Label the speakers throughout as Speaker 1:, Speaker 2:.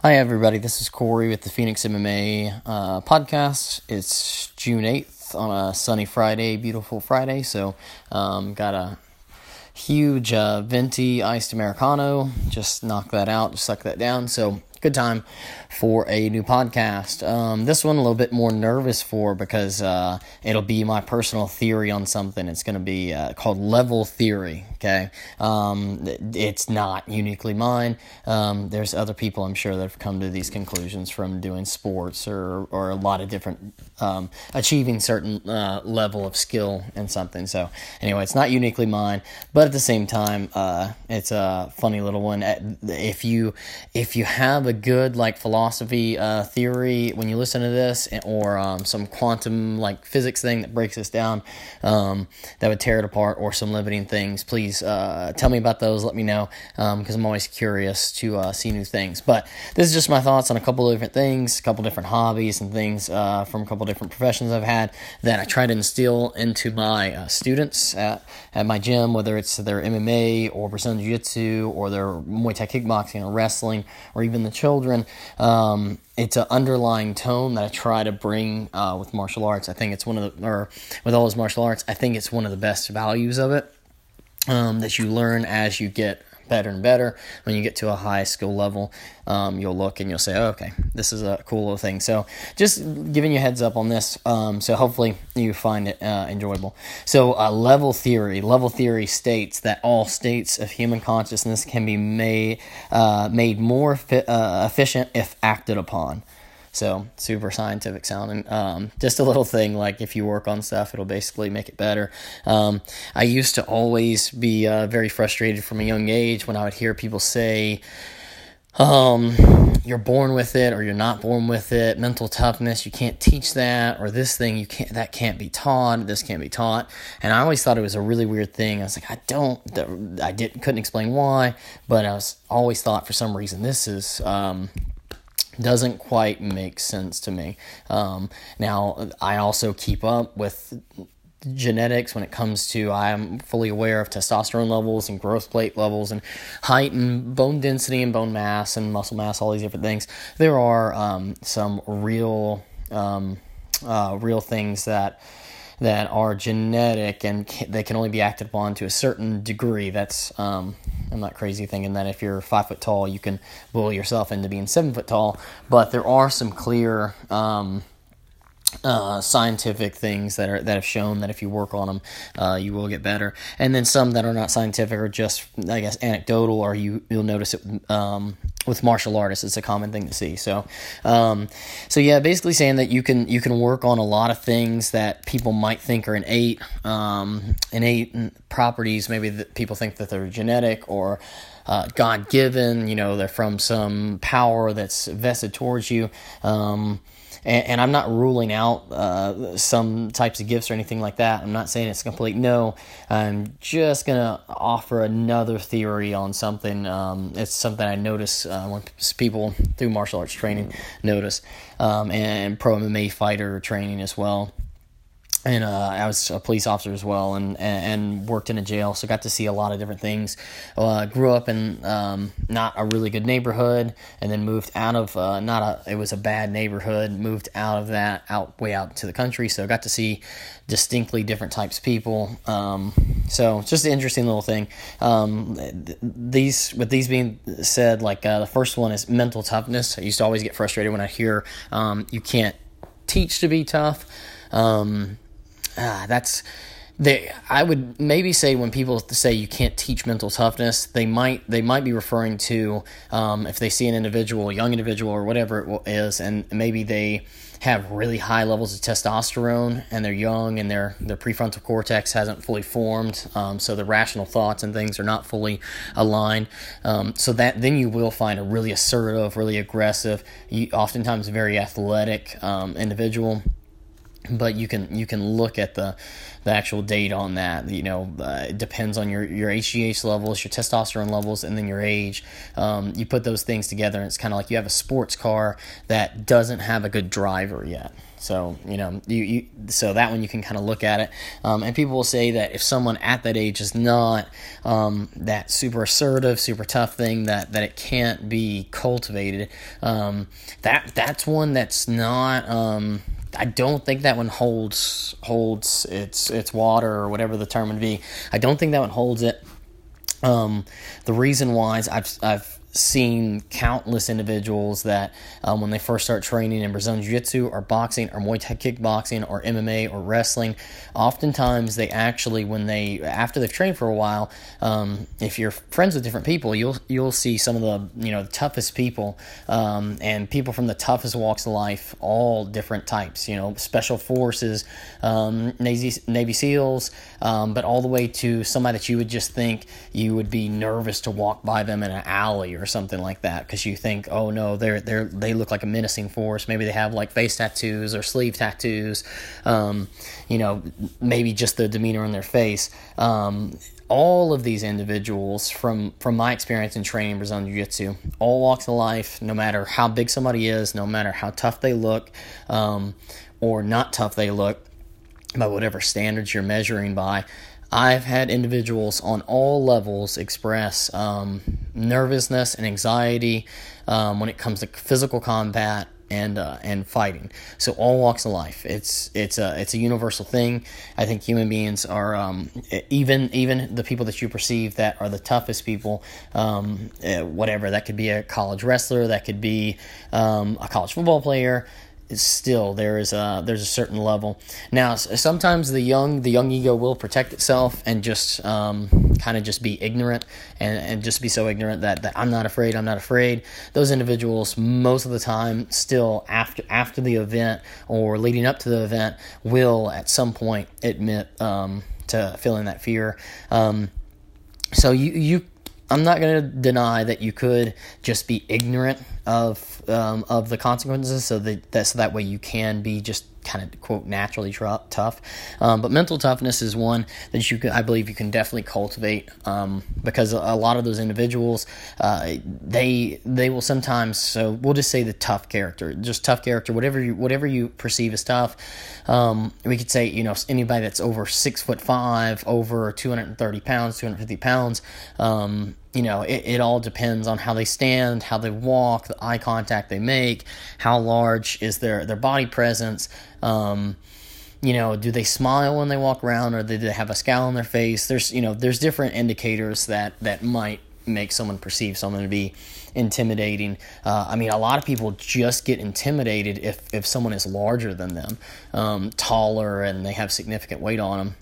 Speaker 1: Hi, everybody. This is Corey with the Phoenix MMA uh, podcast. It's June 8th on a sunny Friday, beautiful Friday. So, um, got a huge uh, venti iced Americano. Just knock that out, suck that down. So, good time for a new podcast. Um, this one a little bit more nervous for because uh, it'll be my personal theory on something. It's going to be uh, called level theory. Okay, um, it's not uniquely mine. Um, there's other people I'm sure that have come to these conclusions from doing sports or or a lot of different um, achieving certain uh, level of skill in something. So anyway, it's not uniquely mine, but at the same time, uh, it's a funny little one. If you if you have a good like philosophy uh, theory when you listen to this, or um, some quantum like physics thing that breaks this down, um, that would tear it apart, or some limiting things, please uh, tell me about those. Let me know because um, I'm always curious to uh, see new things. But this is just my thoughts on a couple of different things, a couple different hobbies and things uh, from a couple different professions I've had that I try to instill into my uh, students at, at my gym, whether it's their MMA or Brazilian Jiu Jitsu or their Muay Thai kickboxing or wrestling or even the children. Um, it's an underlying tone that I try to bring uh, with martial arts. I think it's one of the, or with all those martial arts, I think it's one of the best values of it um, that you learn as you get better and better. When you get to a high skill level, um, you'll look and you'll say, oh, okay, this is a cool little thing. So just giving you heads up on this. Um, so hopefully you find it uh, enjoyable. So uh, level theory. Level theory states that all states of human consciousness can be made uh, made more fi- uh, efficient if acted upon. So super scientific sounding. Um, just a little thing like if you work on stuff, it'll basically make it better. Um, I used to always be uh, very frustrated from a young age when I would hear people say, um, you're born with it or you're not born with it. Mental toughness, you can't teach that, or this thing you can't that can't be taught. This can't be taught. And I always thought it was a really weird thing. I was like, I don't, I didn't couldn't explain why, but I was always thought for some reason this is um, doesn't quite make sense to me. Um, now, I also keep up with genetics when it comes to I'm fully aware of testosterone levels and growth plate levels and height and bone density and bone mass and muscle mass, all these different things. There are um, some real, um, uh, real things that that are genetic and they can only be acted upon to a certain degree. That's um, I'm not crazy thinking that if you're five foot tall, you can bully yourself into being seven foot tall. But there are some clear um, uh, scientific things that are that have shown that if you work on them, uh, you will get better. And then some that are not scientific or just, I guess, anecdotal, or you you'll notice it um, with martial artists. It's a common thing to see. So, um, so yeah, basically saying that you can you can work on a lot of things that people might think are innate, um, innate properties. Maybe that people think that they're genetic or uh, God given. You know, they're from some power that's vested towards you. Um, and, and I'm not ruling out uh, some types of gifts or anything like that. I'm not saying it's complete no. I'm just gonna offer another theory on something. Um, it's something I notice uh, when people through martial arts training notice, um, and pro MMA fighter training as well and uh, I was a police officer as well, and, and worked in a jail, so got to see a lot of different things. Uh, grew up in um, not a really good neighborhood, and then moved out of uh, not a it was a bad neighborhood. Moved out of that out way out to the country, so got to see distinctly different types of people. Um, so just an interesting little thing. Um, these with these being said, like uh, the first one is mental toughness. I used to always get frustrated when I hear um, you can't teach to be tough. Um, ah, that's they I would maybe say when people say you can't teach mental toughness, they might they might be referring to um, if they see an individual, young individual or whatever it is, and maybe they have really high levels of testosterone and they're young and their their prefrontal cortex hasn't fully formed, um, so the rational thoughts and things are not fully aligned. Um, so that then you will find a really assertive, really aggressive, oftentimes very athletic um, individual but you can you can look at the the actual date on that. You know, uh, it depends on your your HGH levels, your testosterone levels, and then your age. Um, you put those things together, and it's kind of like you have a sports car that doesn't have a good driver yet. So you know, you, you so that one you can kind of look at it, um, and people will say that if someone at that age is not um, that super assertive, super tough thing, that that it can't be cultivated. Um, that that's one that's not. I don't think that one holds holds its its water or whatever the term would be. I don't think that one holds it. Um, the reason why is I've I've seen countless individuals that um, when they first start training in Brazilian Jiu Jitsu or boxing or Muay Thai kickboxing or MMA or wrestling, oftentimes they actually, when they, after they've trained for a while, um, if you're friends with different people, you'll, you'll see some of the, you know, the toughest people um, and people from the toughest walks of life, all different types, you know, special forces, um, Navy, Navy SEALs, um, but all the way to somebody that you would just think you would be nervous to walk by them in an alley or something like that because you think, oh no, they're they're they look like a menacing force. Maybe they have like face tattoos or sleeve tattoos. Um, you know, maybe just the demeanor on their face. Um, all of these individuals, from from my experience in training Brazilian Jiu Jitsu, all walks of life, no matter how big somebody is, no matter how tough they look, um, or not tough they look, by whatever standards you're measuring by, I've had individuals on all levels express um, nervousness and anxiety um, when it comes to physical combat and uh, and fighting. So all walks of life. It's it's a it's a universal thing. I think human beings are um, even even the people that you perceive that are the toughest people. Um, eh, whatever that could be a college wrestler, that could be um, a college football player still there is a there's a certain level. Now sometimes the young the young ego will protect itself and just um, kind of just be ignorant and, and just be so ignorant that, that I'm not afraid I'm not afraid. Those individuals most of the time still after after the event or leading up to the event will at some point admit um, to feeling that fear. Um, so you you I'm not going to deny that you could just be ignorant of um, of the consequences, so that, that so that way you can be just kind of quote naturally tough. Um, but mental toughness is one that you can, I believe you can definitely cultivate um, because a, lot of those individuals uh, they they will sometimes so we'll just say the tough character, just tough character, whatever you whatever you perceive as tough. Um, we could say you know anybody that's over six foot five, over two hundred and thirty pounds, two hundred fifty pounds. Um, you know, it, it all depends on how they stand, how they walk, the eye contact they make, how large is their, their body presence. Um, you know, do they smile when they walk around or do they have a scowl on their face? There's, you know, there's different indicators that, that might make someone perceive someone to be intimidating. Uh, I mean, a lot of people just get intimidated if, if someone is larger than them, um, taller, and they have significant weight on them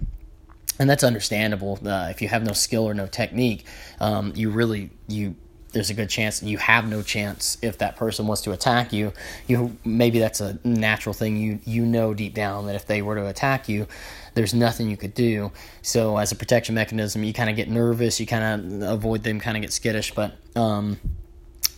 Speaker 1: and that's understandable. Uh, if you have no skill or no technique, um, you really you there's a good chance you have no chance if that person wants to attack you. You maybe that's a natural thing. You you know deep down that if they were to attack you, there's nothing you could do. So as a protection mechanism, you kind of get nervous. You kind of avoid them. Kind of get skittish. But um,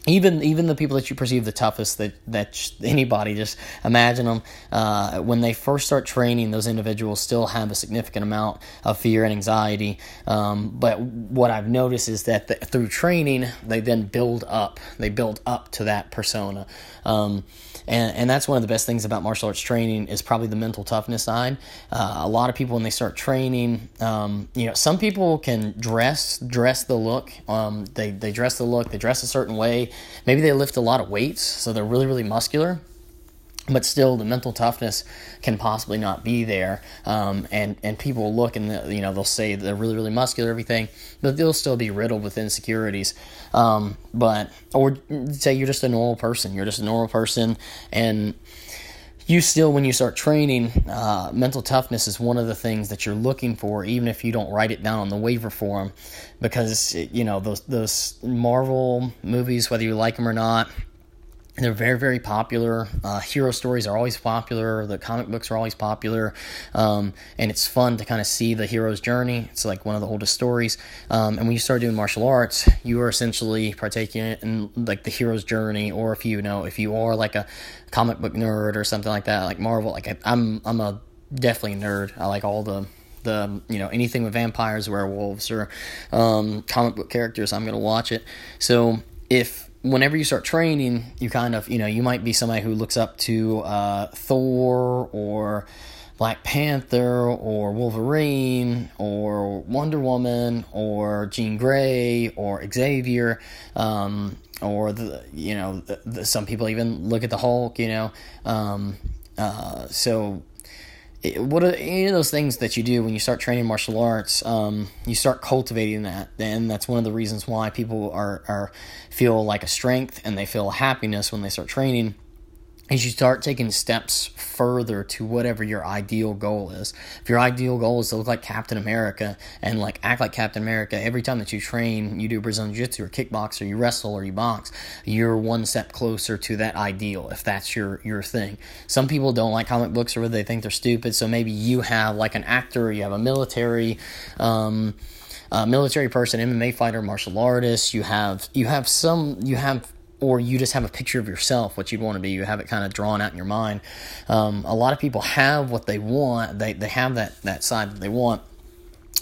Speaker 1: even even the people that you perceive the toughest that that anybody just imagine them uh, when they first start training those individuals still have a significant amount of fear and anxiety um, but what I've noticed is that the, through training they then build up they build up to that persona um, and and that's one of the best things about martial arts training is probably the mental toughness side. Uh, a lot of people when they start training, um, you know, some people can dress dress the look. Um, they they dress the look. They dress a certain way. Maybe they lift a lot of weights, so they're really really muscular but still the mental toughness can possibly not be there. Um, and and people look and the, you know they'll say they're really really muscular everything but they'll still be riddled with insecurities. Um, but or say you're just a normal person. You're just a normal person and you still when you start training uh, mental toughness is one of the things that you're looking for even if you don't write it down on the waiver form because you know those those marvel movies whether you like them or not they're very very popular. Uh, hero stories are always popular. The comic books are always popular. Um, and it's fun to kind of see the hero's journey. It's like one of the oldest stories. Um, and when you start doing martial arts you are essentially partaking in like the hero's journey. Or if you know if you are like a comic book nerd or something like that like marvel like I, i'm i'm a definitely nerd. I like all the the you know anything with vampires werewolves or um, comic book characters i'm gonna watch it. So if whenever you start training, you kind of, you know, you might be somebody who looks up to uh, Thor or Black Panther or Wolverine or Wonder Woman or Jean Grey or Xavier. Um, or the you know the, the, some people even look at the Hulk you know um, uh, so what are any of those things that you do when you start training martial arts um, you start cultivating that and that's one of the reasons why people are, are feel like a strength and they feel happiness when they start training is you start taking steps further to whatever your ideal goal is. If your ideal goal is to look like Captain America and like act like Captain America every time that you train, you do Brazilian Jiu-Jitsu or kickbox or you wrestle or you box, you're one step closer to that ideal if that's your your thing. Some people don't like comic books or they think they're stupid, so maybe you have like an actor, you have a military um, uh, military person, MMA fighter, martial artist. You have you have some you have or you just have a picture of yourself, what you'd want to be. You have it kind of drawn out in your mind. Um, a lot of people have what they want. They they have that that side that they want,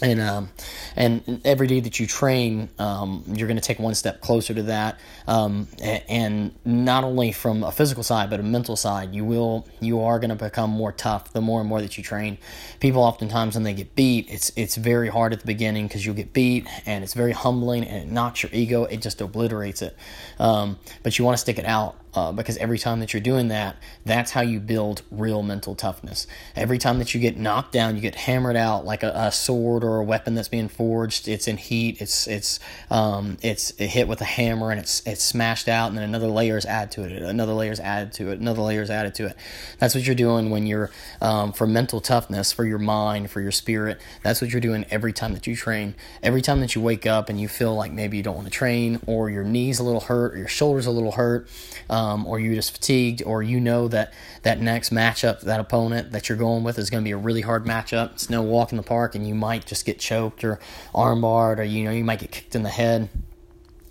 Speaker 1: and um, and every day that you train, um, you're going to take one step closer to that. Um, and not only from a physical side, but a mental side, you will you are going to become more tough the more and more that you train. People oftentimes when they get beat, it's it's very hard at the beginning because you'll get beat, and it's very humbling, and it knocks your ego. It just obliterates it. Um, but you want to stick it out uh, because every time that you're doing that, that's how you build real mental toughness. Every time that you get knocked down, you get hammered out like a, a sword or a weapon that's being forged. It's in heat. It's it's um, it's hit with a hammer and it's it's smashed out, and then another layer is added to it. Another layer is added to it. Another layer is added to it. That's what you're doing when you're um, for mental toughness, for your mind, for your spirit. That's what you're doing every time that you train. Every time that you wake up and you feel like maybe you don't want to train, or your knees a little hurt, or your shoulders a little hurt. Um, um, or you're just fatigued, or you know that that next matchup, that opponent that you're going with is going to be a really hard matchup. It's no walk in the park, and you might just get choked or armbarred, or you know you might get kicked in the head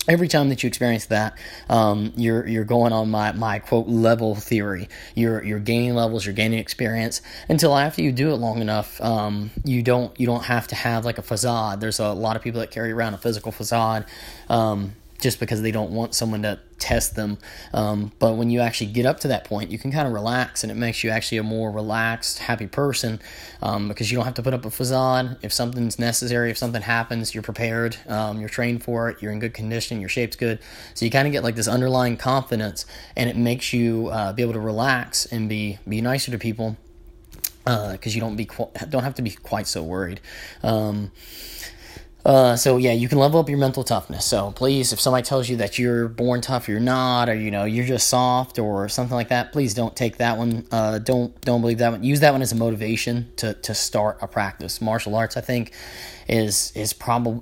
Speaker 1: every time that you experience that, um, you're you're going on my, my quote level theory. You're you're gaining levels, you're gaining experience until after you do it long enough, um, you don't you don't have to have like a facade. There's a lot of people that carry around a physical facade. Um, just because they don't want someone to test them. Um, but when you actually get up to that point, you can kind of relax, and it makes you actually a more relaxed, happy person um, because you don't have to put up a facade. If something's necessary, if something happens, you're prepared, um, you're trained for it, you're in good condition, your shape's good. So you kind of get like this underlying confidence, and it makes you uh, be able to relax and be be nicer to people because uh, you don't be don't have to be quite so worried. Um, uh, so yeah, you can level up your mental toughness. So please, if somebody tells you that you're born tough, you're not, or you know you're just soft or something like that, please don't take that one. Uh, don't don't believe that one. Use that one as a motivation to to start a practice. Martial arts, I think, is is probably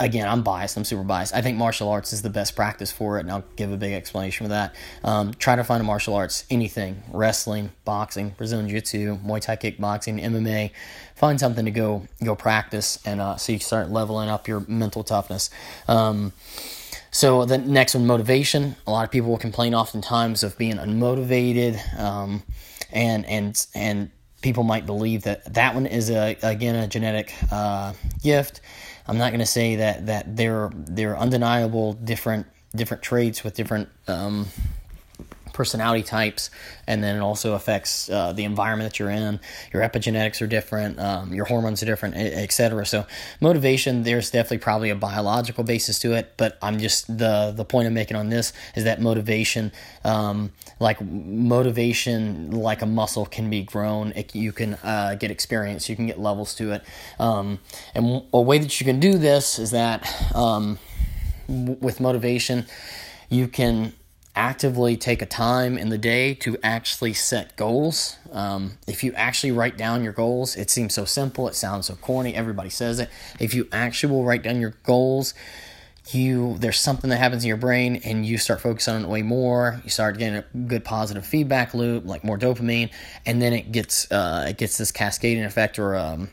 Speaker 1: again I'm biased I'm super biased I think martial arts is the best practice for it and I'll give a big explanation for that um, try to find a martial arts anything wrestling boxing Brazilian Jiu-Jitsu Muay Thai kickboxing MMA find something to go go practice and uh, so you start leveling up your mental toughness um, so the next one motivation a lot of people will complain oftentimes of being unmotivated um, and and and people might believe that that one is a again a genetic uh, gift. I'm not going to say that that they're they're undeniable different different traits with different um, personality types, and then it also affects uh, the environment that you're in. Your epigenetics are different, um, your hormones are different, etc. So motivation, there's definitely probably a biological basis to it, but I'm just the the point I'm making on this is that motivation, um, like motivation, like a muscle, can be grown. It, you can uh, get experience, you can get levels to it, um, and a way that you can do this is that um, with motivation, you can actively take a time in the day to actually set goals. Um, if you actually write down your goals, it seems so simple, it sounds so corny, everybody says it. If you actually will write down your goals, you there's something that happens in your brain and you start focusing on it way more you start getting a good positive feedback loop like more dopamine and then it gets uh, it gets this cascading effect or um,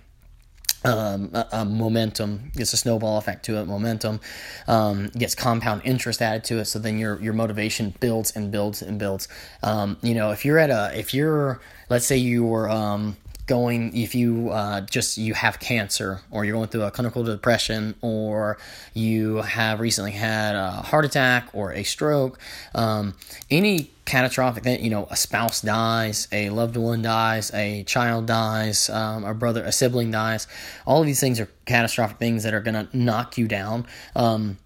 Speaker 1: um, momentum gets a snowball effect to it momentum um, gets compound interest added to it. So then your your motivation builds and builds and builds. Um, you know if you're at a if you're let's say you were um, going if you uh, just you have cancer or you're going through a clinical depression or you have recently had a heart attack or a stroke um, any catastrophic thing you know a spouse dies a loved one dies a child dies um, a brother a sibling dies all of these things are catastrophic things that are going to knock you down. Um,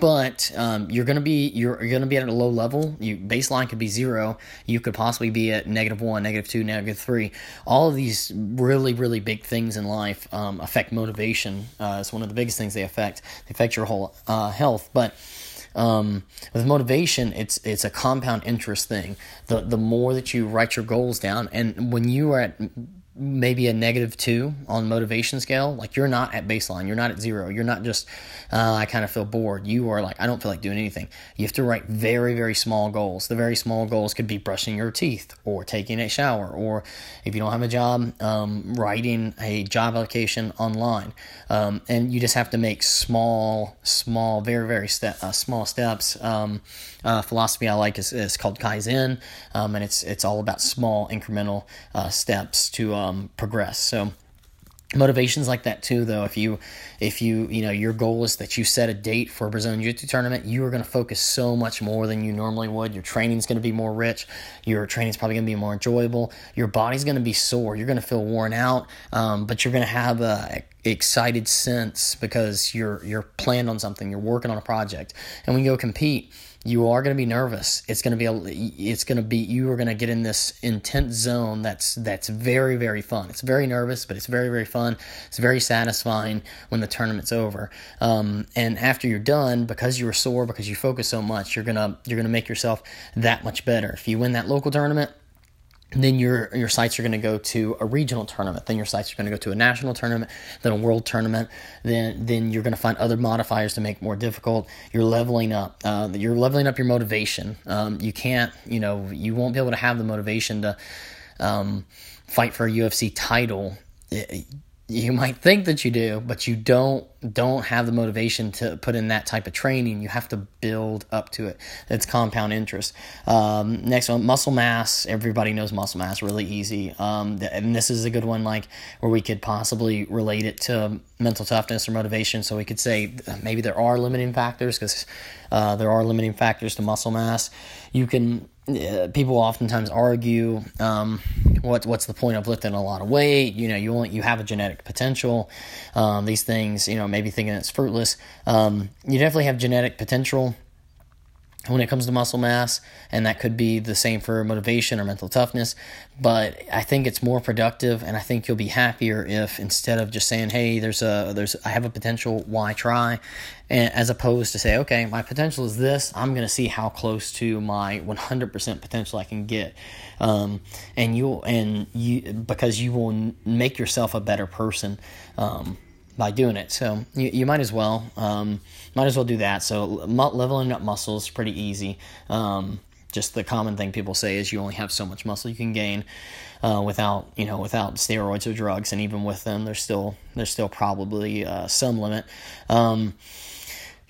Speaker 1: but um, you're gonna be you're, you're gonna be at a low level. You baseline could be zero. You could possibly be at negative one, negative two, negative three. All of these really really big things in life um, affect motivation. Uh, it's one of the biggest things they affect. They affect your whole uh, health, but. Um, with motivation, it's it's a compound interest thing. The the more that you write your goals down, and when you are at maybe a negative two on motivation scale like you're not at baseline you're not at zero you're not just uh, i kind of feel bored. You are like i don't feel like doing anything. You have to write very very small goals. The very small goals could be brushing your teeth or taking a shower or if you don't have a job um, writing a job application online. Um, and you just have to make small small very very uh, small steps um, uh, philosophy i like is, is called kaizen um, and it's it's all about small incremental uh, steps to um, progress. So motivations like that too though. If you if you you know your goal is that you set a date for a brazilian jiu-jitsu tournament you are going to focus so much more than you normally would. Your training is going to be more rich. Your training is probably going to be more enjoyable. Your body's going to be sore. You're going to feel worn out um, but you're going to have a excited sense because you're you're planned on something. You're working on a project. And when you go compete you are going to be nervous. It's going to be a, it's going to be you are going to get in this intense zone that's that's very very fun. It's very nervous, but it's very very fun. It's very satisfying when the tournament's over. Um, and after you're done, because you were sore, because you focus so much, you're gonna you're gonna make yourself that much better. If you win that local tournament, then your your sights are going to go to a regional tournament. Then your sights are going to go to a national tournament, then a world tournament. Then then you're going to find other modifiers to make more difficult. You're leveling up. Uh, you're leveling up your motivation. Um, you can't, you know, you won't be able to have the motivation to um, fight for a UFC title you might think that you do, but you don't don't have the motivation to put in that type of training. You have to build up to it. It's compound interest. Um, next one, muscle mass. Everybody knows muscle mass. Really easy. Um, and this is a good one, like where we could possibly relate it to mental toughness or motivation. So we could say maybe there are limiting factors because uh, there are limiting factors to muscle mass. You can uh, people oftentimes argue um, what what's the point of lifting a lot of weight? You know you only you have a genetic potential. Um, these things you know maybe thinking it's fruitless. Um, you definitely have genetic potential when it comes to muscle mass, and that could be the same for motivation or mental toughness. But I think it's more productive, and I think you'll be happier if instead of just saying, "Hey, there's a there's I have a potential, why try," and as opposed to say, "Okay, my potential is this. I'm going to see how close to my 100% potential I can get," um, and you'll and you because you will make yourself a better person. Um, by doing it. So you, you might as well um, might as well do that. So leveling up muscles is pretty easy. Um, just the common thing people say is you only have so much muscle you can gain uh, without you know without steroids or drugs, and even with them, there's still there's still probably uh, some limit. Um,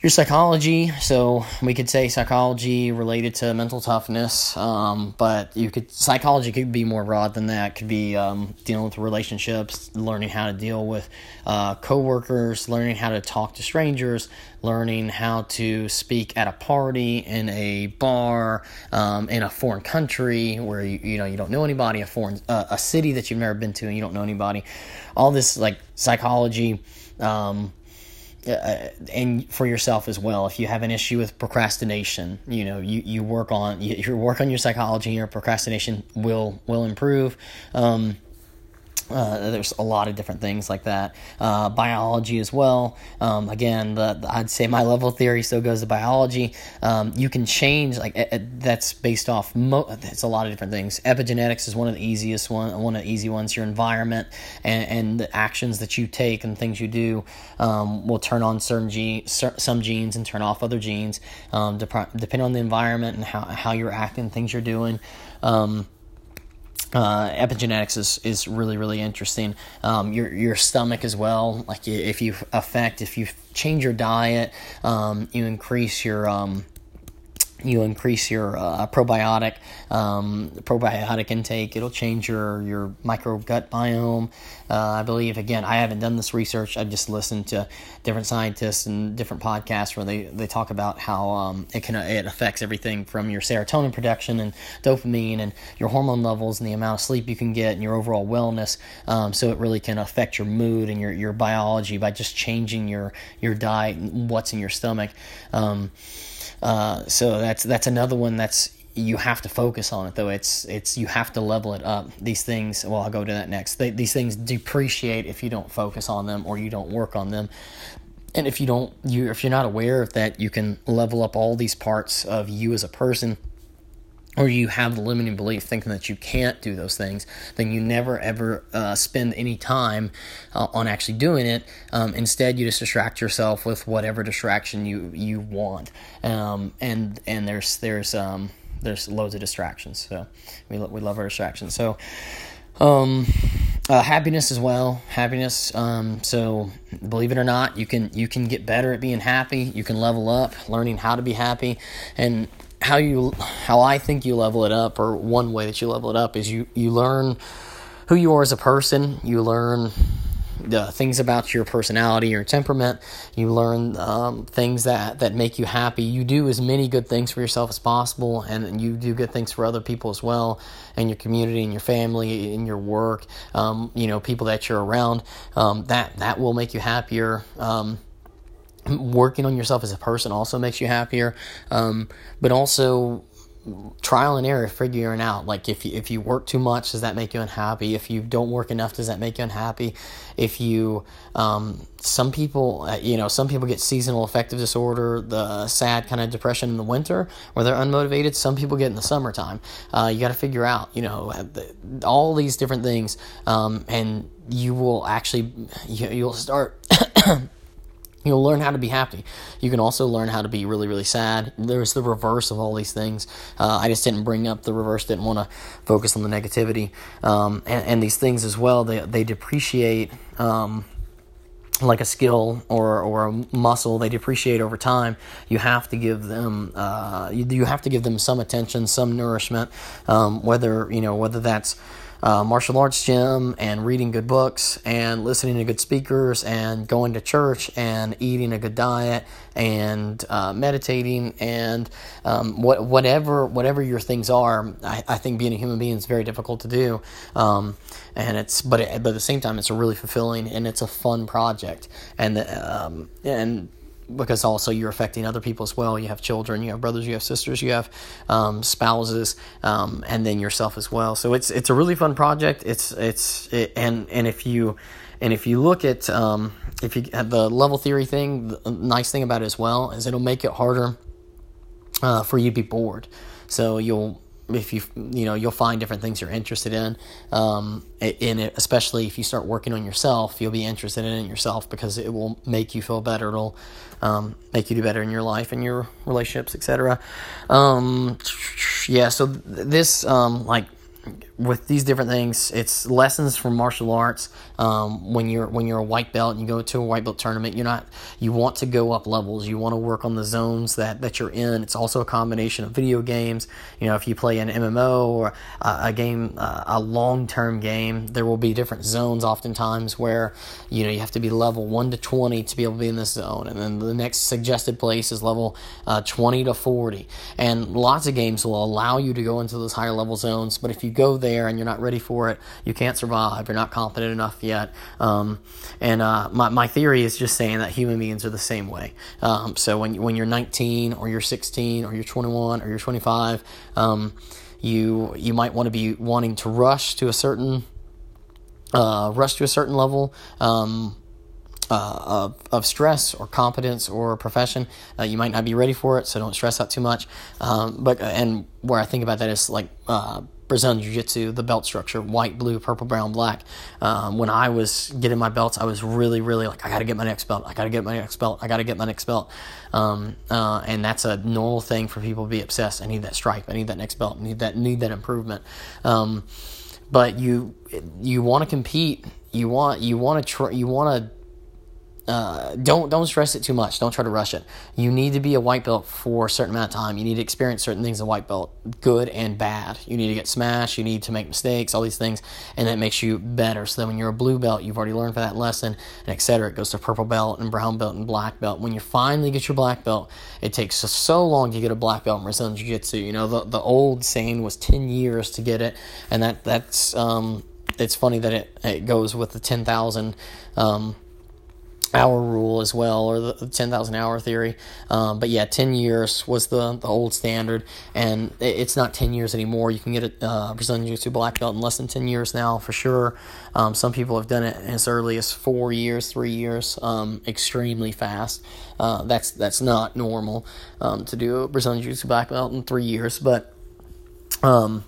Speaker 1: your psychology. So we could say psychology related to mental toughness, um, but you could psychology could be more broad than that. Could be um, dealing with relationships, learning how to deal with uh, coworkers, learning how to talk to strangers, learning how to speak at a party, in a bar, um, in a foreign country where you you know you don't know anybody, a foreign uh, a city that you've never been to and you don't know anybody. All this like psychology. Um, uh, and for yourself as well. If you have an issue with procrastination, you know you, you work on you, you work on your psychology. Your procrastination will will improve. Um, Uh, there's a lot of different things like that. Uh, biology as well. Um, again, the, the, I'd say my level theory still goes to biology. Um, you can change like that's based off. Mo- it's a lot of different things. Epigenetics is one of the easiest one. One of the easy ones. Your environment and, and the actions that you take and things you do um, will turn on certain gene, some genes and turn off other genes, um, dep- depending on the environment and how how you're acting, things you're doing. Um, uh, epigenetics is, is really really interesting. Um, your your stomach as well. Like if you affect if you change your diet, um, you increase your um, you increase your uh, probiotic um, probiotic intake. It'll change your your micro gut biome. Uh, I believe again. I haven't done this research. I've just listened to different scientists and different podcasts where they, they talk about how um, it can it affects everything from your serotonin production and dopamine and your hormone levels and the amount of sleep you can get and your overall wellness. Um, so it really can affect your mood and your, your biology by just changing your your diet and what's in your stomach. Um, uh, so that's that's another one that's you have to focus on it though. It's it's you have to level it up. These things. Well, I'll go to that next. They, these things depreciate if you don't focus on them or you don't work on them. And if you don't, you if you're not aware of that, you can level up all these parts of you as a person or you have the limiting belief thinking that you can't do those things, then you never ever uh, spend any time uh, on actually doing it. Um, instead, you just distract yourself with whatever distraction you you want, um, and and there's there's um, there's loads of distractions. So we we love our distractions. So. Um, uh, happiness as well. Happiness. Um, so believe it or not, you can you can get better at being happy. You can level up, learning how to be happy, and how you how I think you level it up, or one way that you level it up is you you learn who you are as a person. You learn the things about your personality, your temperament. You learn um, things that, that make you happy. You do as many good things for yourself as possible, and you do good things for other people as well, and your community, and your family, and your work. Um, you know, people that you're around. Um, that that will make you happier. Working on yourself as a person also makes you happier. Um, but also trial and error figuring out like if you, if you work too much does that make you unhappy? If you don't work enough does that make you unhappy? If you um, some people uh, you know some people get seasonal affective disorder the sad kind of depression in the winter where they're unmotivated some people get in the summertime. Uh, you got to figure out you know all these different things um, and you will actually you, you'll start You'll learn how to be happy. You can also learn how to be really, really sad. There's the reverse of all these things. Uh, I just didn't bring up the reverse, didn't want to focus on the negativity. Um, and, and, these things as well, they, they depreciate um, like a skill or, or a muscle, they depreciate over time. You have to give them, uh, you, you have to give them some attention, some nourishment, um, whether, you know, whether that's, uh, martial arts gym and reading good books and listening to good speakers and going to church and eating a good diet and uh, meditating and um, what, whatever whatever your things are. I, I, think being a human being is very difficult to do, um, and it's but it, but at the same time it's a really fulfilling and it's a fun project and um, and because also you're affecting other people as well. You have children, you have brothers, you have sisters, you have um, spouses, um, and then yourself as well. So it's it's a really fun project. It's it's it, and and if you and if you look at um, if you have the level theory thing, the nice thing about it as well is it'll make it harder uh, for you to be bored. So you'll if you you know you'll find different things you're interested in um, in it especially if you start working on yourself you'll be interested in it yourself because it will make you feel better. It'll um, make you do better in your life and your relationships etc um, yeah so this um, like with these different things, it's lessons from martial arts. Um, when you're when you're a white belt and you go to a white belt tournament, you're not you want to go up levels. You want to work on the zones that, that you're in. It's also a combination of video games. You know, if you play an MMO or a, a game, uh, a long term game, there will be different zones oftentimes where you know you have to be level one to twenty to be able to be in this zone, and then the next suggested place is level uh, twenty to forty. And lots of games will allow you to go into those higher level zones, but if you go there and you're not ready for it, you can't survive. You're not confident enough yet. Um, and uh, my, my theory is just saying that human beings are the same way. Um, so when, when you're 19 or you're 16 or you're 21 or you're 25, um, you you might want to be wanting to rush to a certain uh, rush to a certain level. Um, uh, of, of stress or competence or profession, uh, you might not be ready for it, so don't stress out too much. Um, but and where I think about that is like uh, Brazilian Jiu Jitsu, the belt structure, white, blue, purple, brown, black. Um, when I was getting my belts, I was really, really like, I got to get my next belt. I got to get my next belt. I got to get my next belt. Um, uh, and that's a normal thing for people to be obsessed. I need that stripe. I need that next belt. I need that, need that improvement. Um, but you, you want to compete. You want, you want to try, you want to uh, don't don't stress it too much. Don't try to rush it. You need to be a white belt for a certain amount of time. You need to experience certain things in white belt, good and bad. You need to get smashed. You need to make mistakes. All these things, and that makes you better. So then, when you're a blue belt, you've already learned for that lesson, and etc. It goes to purple belt and brown belt and black belt. When you finally get your black belt, it takes so long to get a black belt in Brazilian Jiu Jitsu. You know the the old saying was ten years to get it, and that that's um, it's funny that it it goes with the ten thousand. Um, hour rule as well, or the 10,000 hour theory. Um, but yeah, 10 years was the, the old standard, and it's not 10 years anymore. You can get a uh, Brazilian Jiu Jitsu black belt in less than 10 years now, for sure. Um, some people have done it as early as four years, three years, um, extremely fast. Uh, that's that's not normal um, to do a Brazilian Jiu Jitsu black belt in three years, but. Um,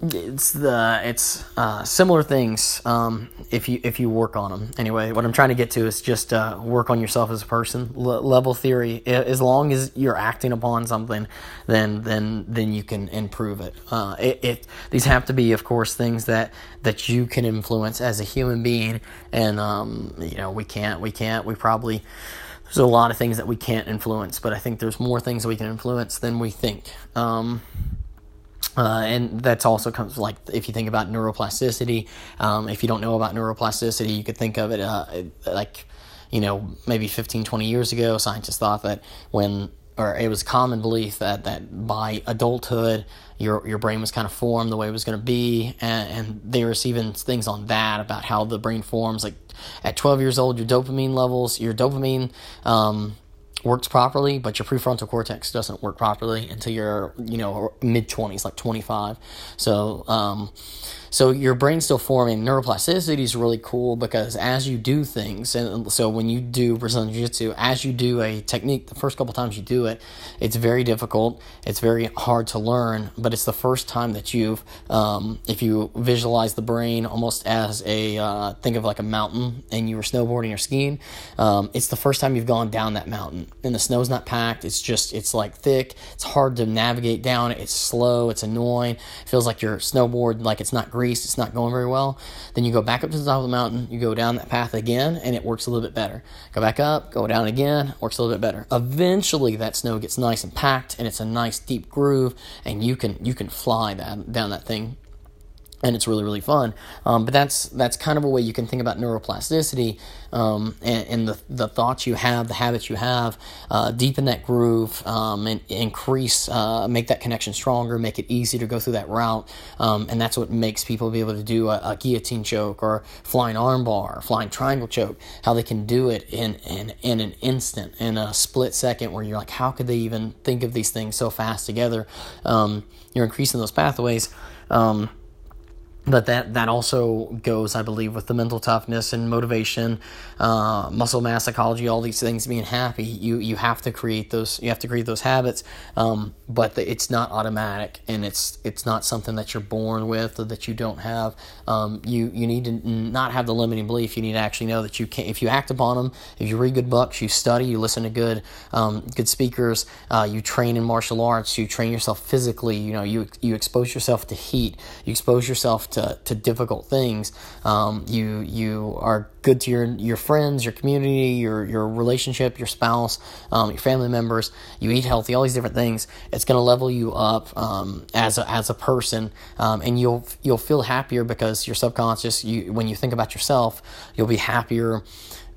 Speaker 1: it's the it's uh, similar things um, if you if you work on them anyway what i'm trying to get to is just uh, work on yourself as a person. L- level theory as long as you're acting upon something then then then you can improve it. Uh, it, it these have to be of course things that that you can influence as a human being. And um, you know we can't we can't we probably there's a lot of things that we can't influence but i think there's more things we can influence than we think. Um, uh, and that's also comes like if you think about neuroplasticity. Um, if you don't know about neuroplasticity, you could think of it uh, like, you know, maybe 15, 20 years ago, scientists thought that when, or it was common belief that, that by adulthood, your, your brain was kind of formed the way it was going to be. And, and there was even things on that about how the brain forms. Like at 12 years old, your dopamine levels, your dopamine, um, works properly, but your prefrontal cortex doesn't work properly until you're, you know, mid 20s, like 25. So, um, so your brain's still forming. Neuroplasticity is really cool because as you do things, and so when you do Brazilian Jiu Jitsu, as you do a technique, the first couple times you do it, it's very difficult. It's very hard to learn, but it's the first time that you've, um, if you visualize the brain almost as a, uh, think of like a mountain and you were snowboarding or skiing, um, it's the first time you've gone down that mountain and the snow's not packed. It's just, it's like thick. It's hard to navigate down. It's slow. It's annoying. It feels like your snowboard, like it's not it's not going very well. Then you go back up to the top of the mountain, you go down that path again, and it works a little bit better. Go back up, go down again, works a little bit better. Eventually, that snow gets nice and packed, and it's a nice deep groove, and you can you can fly that down that thing and it's really really fun. Um, but that's that's kind of a way you can think about neuroplasticity um, and, and, the the thoughts you have, the habits you have, uh, deepen that groove um, and increase, uh, make that connection stronger, make it easy to go through that route, um, and that's what makes people be able to do a, a guillotine choke or flying armbar, flying triangle choke. How they can do it in in in an instant, in a split second, where you're like, how could they even think of these things so fast together? Um, you're increasing those pathways. Um, but that that also goes, I believe, with the mental toughness and motivation, uh, muscle mass psychology, all these things being happy. You you have to create those. You have to create those habits, um, but the, it's not automatic, and it's it's not something that you're born with or that you don't have. Um, you you need to not have the limiting belief. You need to actually know that you can. If you act upon them, if you read good books, you study, you listen to good um, good speakers, uh, you train in martial arts, you train yourself physically. You know you you expose yourself to heat, you expose yourself to to, to difficult things. Um, you you are good to your your friends, your community, your your relationship, your spouse, um, your family members. You eat healthy, all these different things. It's going to level you up um, as a, as a person, um, and you'll you'll feel happier because your subconscious. You when you think about yourself, you'll be happier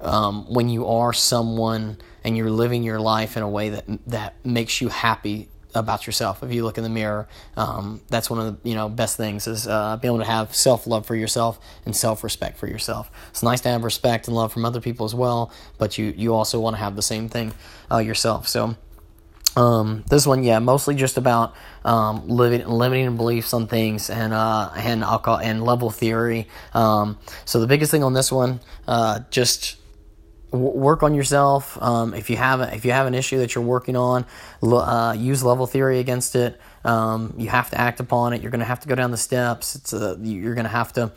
Speaker 1: um, when you are someone and you're living your life in a way that that makes you happy about yourself. If you look in the mirror, um, that's one of the you know best things is uh, being able to have self love for yourself and self respect for yourself. It's nice to have respect and love from other people as well, but you you also want to have the same thing uh, yourself. So Um, this one, yeah, mostly just about um, living, limiting beliefs on things and uh, and alcohol and level theory. Um, so the biggest thing on this one, uh, just work on yourself. Um, if you have a, if you have an issue that you're working on, uh, use level theory against it. Um, you have to act upon it. You're going to have to go down the steps. It's a, you're going to have to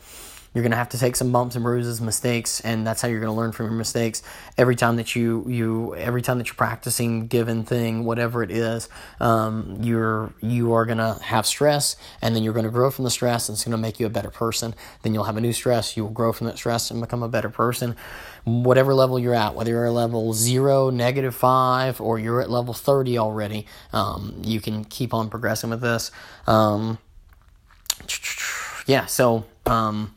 Speaker 1: you're going to have to take some bumps and bruises, mistakes, and that's how you're going to learn from your mistakes. Every time that you you every time that you're practicing given thing, whatever it is, um, you're you are going to have stress, and then you're going to grow from the stress, and it's going to make you a better person. Then you'll have a new stress. You will grow from that stress and become a better person. Whatever level you're at, whether you're at level zero, negative five, or you're at level thirty already, um, you can keep on progressing with this. Um, yeah, so um,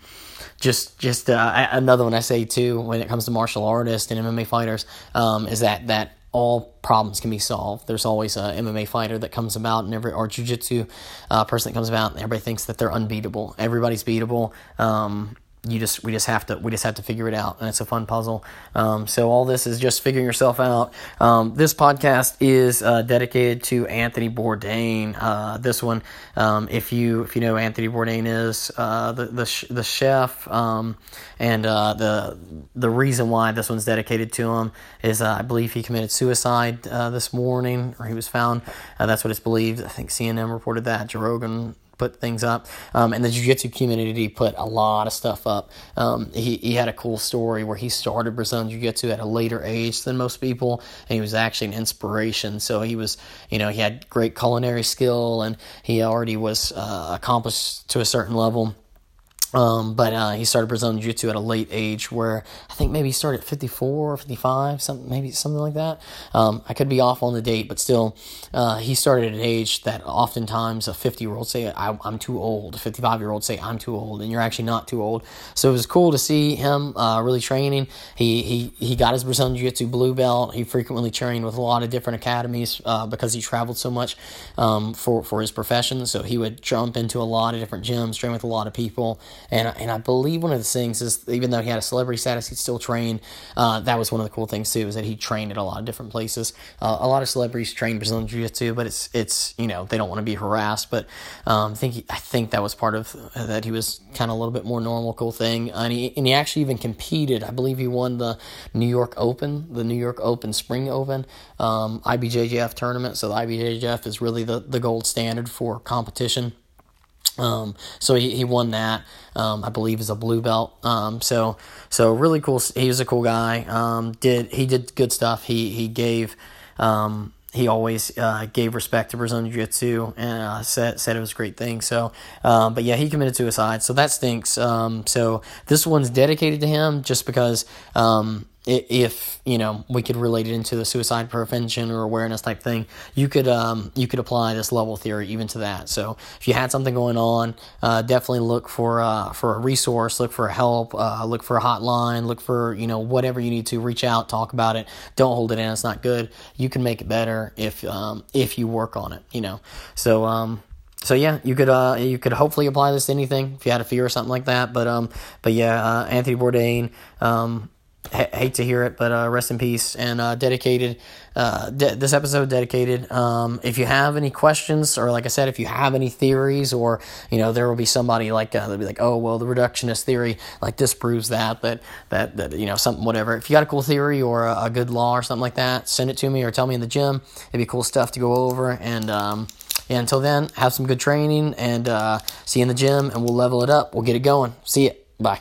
Speaker 1: just just uh, another one I say too when it comes to martial artists and MMA fighters um, is that that all problems can be solved. There's always a MMA fighter that comes about, and every or jujitsu uh, person that comes about, and everybody thinks that they're unbeatable. Everybody's beatable. Um, you just we just have to we just have to figure it out and it's a fun puzzle. Um, so all this is just figuring yourself out. Um, this podcast is uh, dedicated to anthony bourdain. Uh, this one um, if you if you know anthony bourdain is uh, the the, sh- the chef um, and uh, the the reason why this one's dedicated to him is uh, i believe he committed suicide uh, this morning or he was found. That's what it's believed. I think cnn reported that. Joe rogan put things up. Um, and the jiu-jitsu community put a lot of stuff up. Um, he, he had a cool story where he started Brazilian jiu-jitsu at a later age than most people, and he was actually an inspiration. So he was, you know, he had great culinary skill, and he already was uh, accomplished to a certain level. Um, but uh, he started Brazilian Jiu Jitsu at a late age, where I think maybe he started at 54 or 55, something, maybe something like that. Um, I could be off on the date, but still, uh, he started at an age that oftentimes a 50 year old say, I, am too old. A 55 year old say, I'm too old, and you're actually not too old. So it was cool to see him uh, really training. He, he, he got his Brazilian Jiu Jitsu blue belt. He frequently trained with a lot of different academies uh, because he traveled so much um, for, for his profession. So he would jump into a lot of different gyms, train with a lot of people. And, and I believe one of the things is, even though he had a celebrity status, he still trained. Uh, that was one of the cool things too, is that he trained at a lot of different places. Uh, a lot of celebrities train Brazilian Jiu Jitsu, but it's it's you know they don't want to be harassed. But um, I think he, I think that was part of uh, that he was kind of a little bit more normal, cool thing. And he and he actually even competed. I believe he won the New York Open, the New York Open Spring Open um, IBJJF tournament. So the IBJJF is really the the gold standard for competition. Um, so he, he won that, um, I believe is a blue belt. Um, so, so really cool. He was a cool guy. Um, did, he did good stuff. He, he gave, um, he always uh, gave respect to Brazilian Jiu Jitsu and uh, said said it was a great thing. So, um, but yeah, he committed suicide, so that stinks. Um, so this one's dedicated to him just because um, if you know we could relate it into the suicide prevention or awareness type thing you could um, you could apply this level theory even to that. So if you had something going on uh, definitely look for uh, for a resource look for help uh, look for a hotline look for you know whatever you need to reach out talk about it. Don't hold it in. It's not good. You can make it better if um, if you work on it you know. So um, so yeah, you could uh, you could hopefully apply this to anything if you had a fear or something like that. But um, but yeah, uh, Anthony Bourdain, um, Hate to hear it, but uh, rest in peace. And uh, dedicated, uh, de- this episode dedicated. Um, if you have any questions, or like I said, if you have any theories, or you know, there will be somebody like uh, they'll be like, oh, well, the reductionist theory like disproves that, that that that you know, something whatever. If you got a cool theory or a, a good law or something like that, send it to me or tell me in the gym. It'd be cool stuff to go over. And um, yeah, until then, have some good training and uh, see you in the gym, and we'll level it up. We'll get it going. See you. Bye.